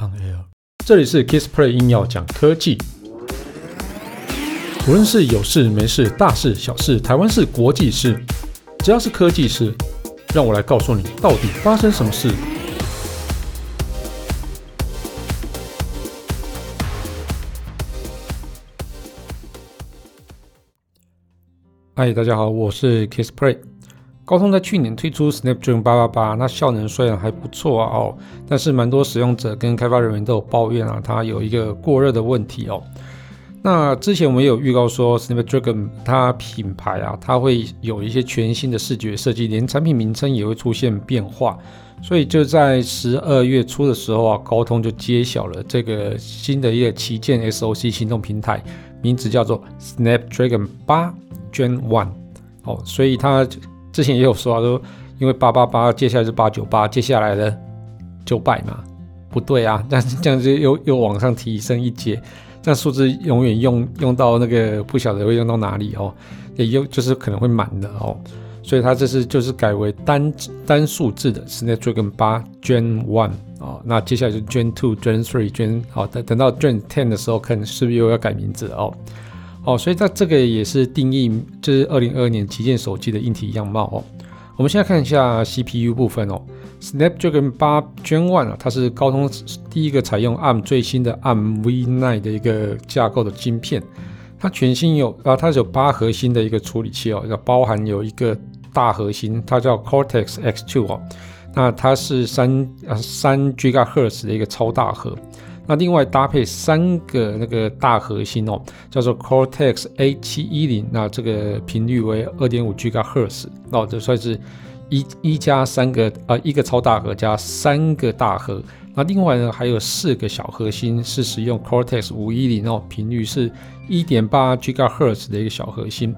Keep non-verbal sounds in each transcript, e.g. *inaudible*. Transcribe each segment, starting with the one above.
On Air，这里是 Kissplay 硬要讲科技，无论是有事没事、大事小事、台湾事、国际事，只要是科技事，让我来告诉你到底发生什么事。嗨，大家好，我是 Kissplay。高通在去年推出 Snapdragon 888，那效能虽然还不错啊哦，但是蛮多使用者跟开发人员都有抱怨啊，它有一个过热的问题哦。那之前我们有预告说 Snapdragon 它品牌啊，它会有一些全新的视觉设计，连产品名称也会出现变化。所以就在十二月初的时候啊，高通就揭晓了这个新的一个旗舰 SoC 行动平台，名字叫做 Snapdragon 8 Gen One 哦，所以它。之前也有说啊，说因为八八八，接下来是八九八，接下来的九百嘛，不对啊，*laughs* 但是这样子又又往上提升一阶，这样数字永远用用到那个不晓得会用到哪里哦，也有就是可能会满的哦，所以它这是就是改为单单数字的 Snapdragon 八 Gen One 哦，那接下来就 Gen Two、Gen Three、Gen 好，等等到 Gen Ten 的时候，看是不是又要改名字哦。哦，所以它这个也是定义，就是二零二二年旗舰手机的硬体样貌哦。我们现在看一下 CPU 部分哦，Snapdragon 八 Gen One 啊，它是高通第一个采用 ARM 最新的 ARM V9 的一个架构的晶片，它全新有啊，它是有八核心的一个处理器哦，要包含有一个大核心，它叫 Cortex X2 哦，那它是三啊三 GHz 的一个超大核。那另外搭配三个那个大核心哦，叫做 Cortex A710，那这个频率为二点五 GHz，哦，这算是一一加三个、呃，一个超大核加三个大核。那另外呢，还有四个小核心是使用 Cortex 510哦，频率是一点八 GHz 的一个小核心。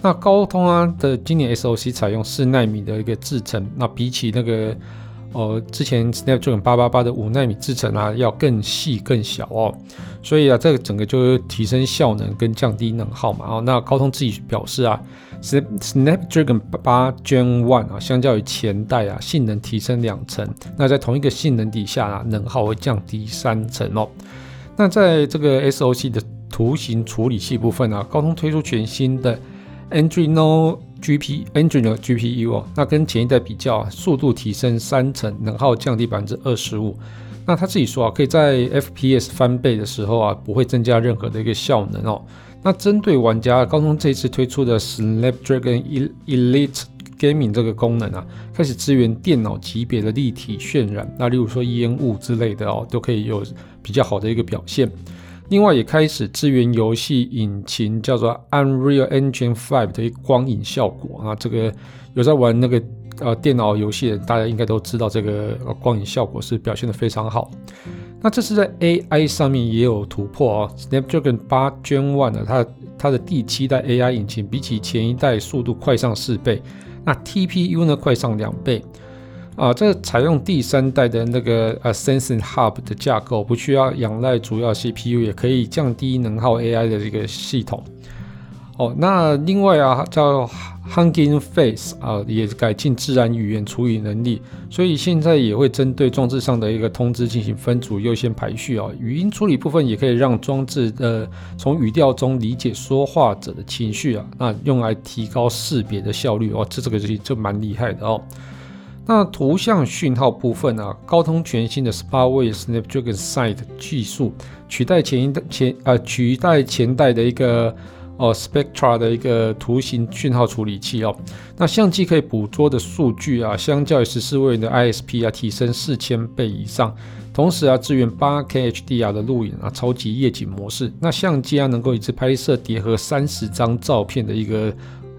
那高通啊的今年 SoC 采用四纳米的一个制程，那比起那个。哦，之前 Snapdragon 888的五纳米制程啊，要更细更小哦，所以啊，这个整个就提升效能跟降低能耗嘛。哦，那高通自己表示啊，Snapdragon 8 Gen One 啊，相较于前代啊，性能提升两成。那在同一个性能底下啊，能耗会降低三成哦。那在这个 SoC 的图形处理器部分啊，高通推出全新的 Adreno G P Engine 的 G P U 哦，那跟前一代比较啊，速度提升三成，能耗降低百分之二十五。那他自己说啊，可以在 F P S 翻倍的时候啊，不会增加任何的一个效能哦。那针对玩家，高通这次推出的 Snapdragon Elite Gaming 这个功能啊，开始支援电脑级别的立体渲染，那例如说烟雾之类的哦，都可以有比较好的一个表现。另外也开始支援游戏引擎，叫做 Unreal Engine 5的一个光影效果啊。这个有在玩那个呃电脑游戏的，大家应该都知道这个光影效果是表现得非常好。那这是在 AI 上面也有突破哦。Snapdragon 8 Gen 1呢，它它的第七代 AI 引擎比起前一代速度快上四倍，那 TPU 呢快上两倍。啊，这采用第三代的那个呃 Sensing Hub 的架构，不需要仰赖主要 CPU，也可以降低能耗 AI 的这个系统。哦，那另外啊，叫 Hugging Face 啊，也改进自然语言处理能力，所以现在也会针对装置上的一个通知进行分组优先排序啊。语音处理部分也可以让装置呃从语调中理解说话者的情绪啊，那用来提高识别的效率哦。这这个东西就蛮厉害的哦。那图像讯号部分啊，高通全新的 8-way Snapdragon Sight 技术取代前一代前呃取代前代的一个哦 Spectra 的一个图形讯号处理器哦。那相机可以捕捉的数据啊，相较于十四位的 ISP 啊，提升四千倍以上。同时啊，支援八 K HDR 的录影啊，超级夜景模式。那相机啊，能够一次拍摄叠合三十张照片的一个。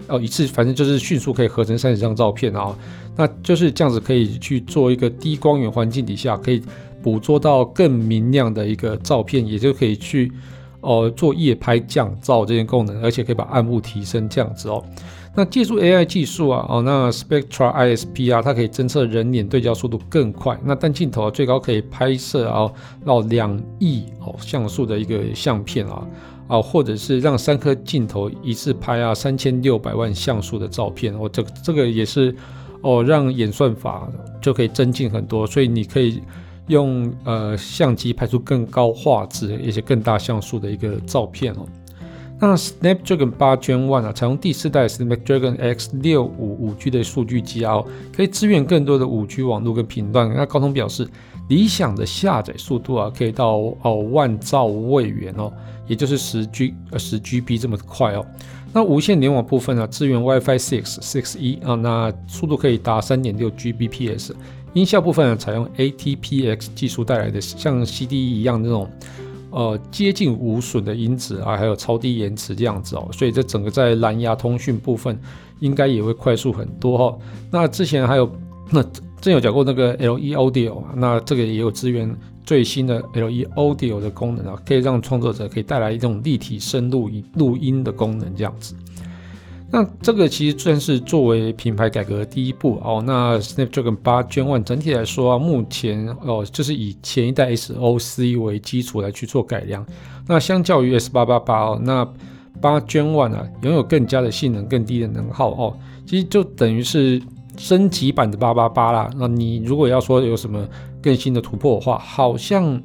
哦，一次反正就是迅速可以合成三十张照片啊，那就是这样子可以去做一个低光源环境底下可以捕捉到更明亮的一个照片，也就可以去哦做夜拍降噪这些功能，而且可以把暗部提升这样子哦。那借助 AI 技术啊，哦那 Spectra ISP 啊，它可以侦测人脸对焦速度更快，那单镜头啊最高可以拍摄啊到两亿哦像素的一个相片啊。啊，或者是让三颗镜头一次拍啊三千六百万像素的照片，哦，这这个也是哦，让演算法就可以增进很多，所以你可以用呃相机拍出更高画质、而且更大像素的一个照片哦。那 Snapdragon 八 Gen One 啊，采用第四代 Snapdragon X 六五五 G 的数据机啊，可以支援更多的五 G 网络跟频段。那高通表示，理想的下载速度啊，可以到哦万兆位元哦，也就是十 G 呃十 GB 这么快哦。那无线联网部分啊，支援 WiFi Six Six E 啊，那速度可以达三点六 Gbps。音效部分啊，采用 ATPX 技术带来的像 CD 一样那种。呃，接近无损的音质啊，还有超低延迟这样子哦，所以这整个在蓝牙通讯部分应该也会快速很多哈、哦。那之前还有那真有讲过那个 LE Audio 啊，那这个也有支援最新的 LE Audio 的功能啊，可以让创作者可以带来一种立体声录音录音的功能这样子。那这个其实算是作为品牌改革的第一步哦。那 Snapdragon 8 Gen 1整体来说啊，目前哦就是以前一代 SoC 为基础来去做改良。那相较于 S888 哦，那8 Gen 1啊拥有更加的性能、更低的能耗哦。其实就等于是升级版的888啦。那你如果要说有什么更新的突破的话，好像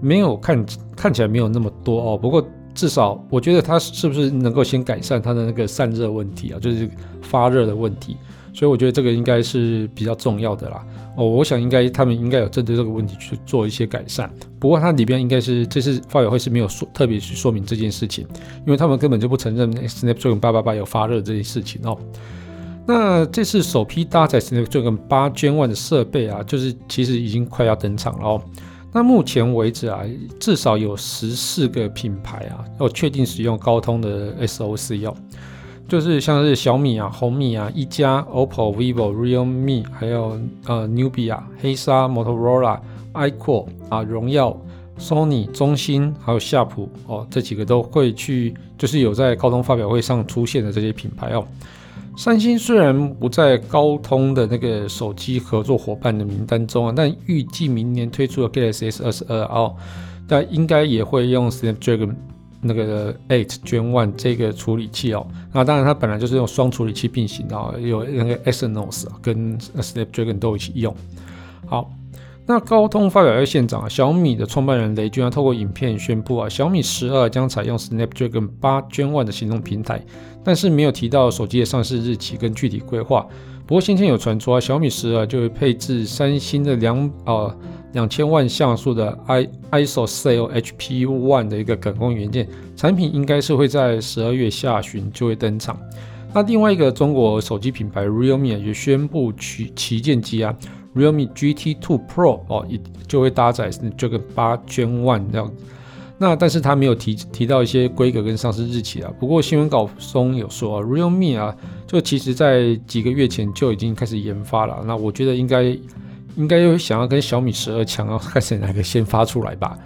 没有看看起来没有那么多哦。不过。至少我觉得它是不是能够先改善它的那个散热问题啊，就是发热的问题，所以我觉得这个应该是比较重要的啦。哦，我想应该他们应该有针对这个问题去做一些改善。不过它里边应该是这次发表会是没有说特别去说明这件事情，因为他们根本就不承认 Snapdragon 888有发热这件事情哦。那这次首批搭载 Snapdragon 8 Gen 1的设备啊，就是其实已经快要登场了哦。那目前为止啊，至少有十四个品牌啊，要确定使用高通的 SoC 哦，就是像是小米啊、红米啊、一加、OPPO、vivo、Realme，还有呃 Nubia、黑鲨、Motorola、iQOO 啊、荣耀、Sony、中兴，还有夏普哦，这几个都会去，就是有在高通发表会上出现的这些品牌哦。三星虽然不在高通的那个手机合作伙伴的名单中啊，但预计明年推出的 Galaxy S 二十二哦，但应该也会用 Snapdragon 那个 Eight Gen One 这个处理器哦。那当然，它本来就是用双处理器并行的哦，有那个 Exynos 跟 Snapdragon 都一起用。好。那高通发表会现场啊，小米的创办人雷军啊，透过影片宣布啊，小米十二将采用 Snapdragon 八 Gen 1的行动平台，但是没有提到手机的上市日期跟具体规划。不过先前有传出啊，小米十二就会配置三星的两呃两千万像素的 i ISOCELL HP One 的一个感光元件，产品应该是会在十二月下旬就会登场。那另外一个中国手机品牌 Realme 也宣布旗旗舰机啊。Realme GT 2 Pro 哦，也就会搭载这个八 Gen 1这样，那但是他没有提提到一些规格跟上市日期啊。不过新闻稿中有说啊，Realme 啊，就其实在几个月前就已经开始研发了。那我觉得应该应该又想要跟小米十二抢，要 *laughs* 看谁哪个先发出来吧。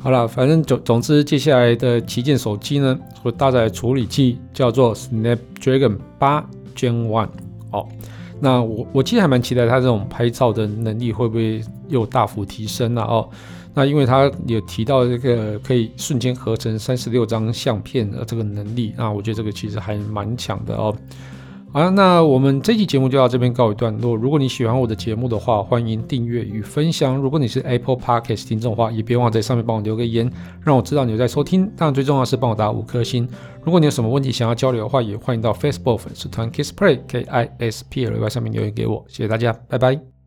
好了，反正总总之，接下来的旗舰手机呢，会搭载处理器叫做 Snapdragon 八 Gen 1哦。那我我其实还蛮期待它这种拍照的能力会不会又大幅提升了哦？那因为它有提到这个可以瞬间合成三十六张相片的这个能力，那我觉得这个其实还蛮强的哦。好了，那我们这期节目就到这边告一段落。如果你喜欢我的节目的话，欢迎订阅与分享。如果你是 Apple Podcast 听众的话，也别忘在上面帮我留个言，让我知道你有在收听。当然，最重要是帮我打五颗星。如果你有什么问题想要交流的话，也欢迎到 Facebook 粉丝团 Kiss Play K I S P L Y 上面留言给我。谢谢大家，拜拜。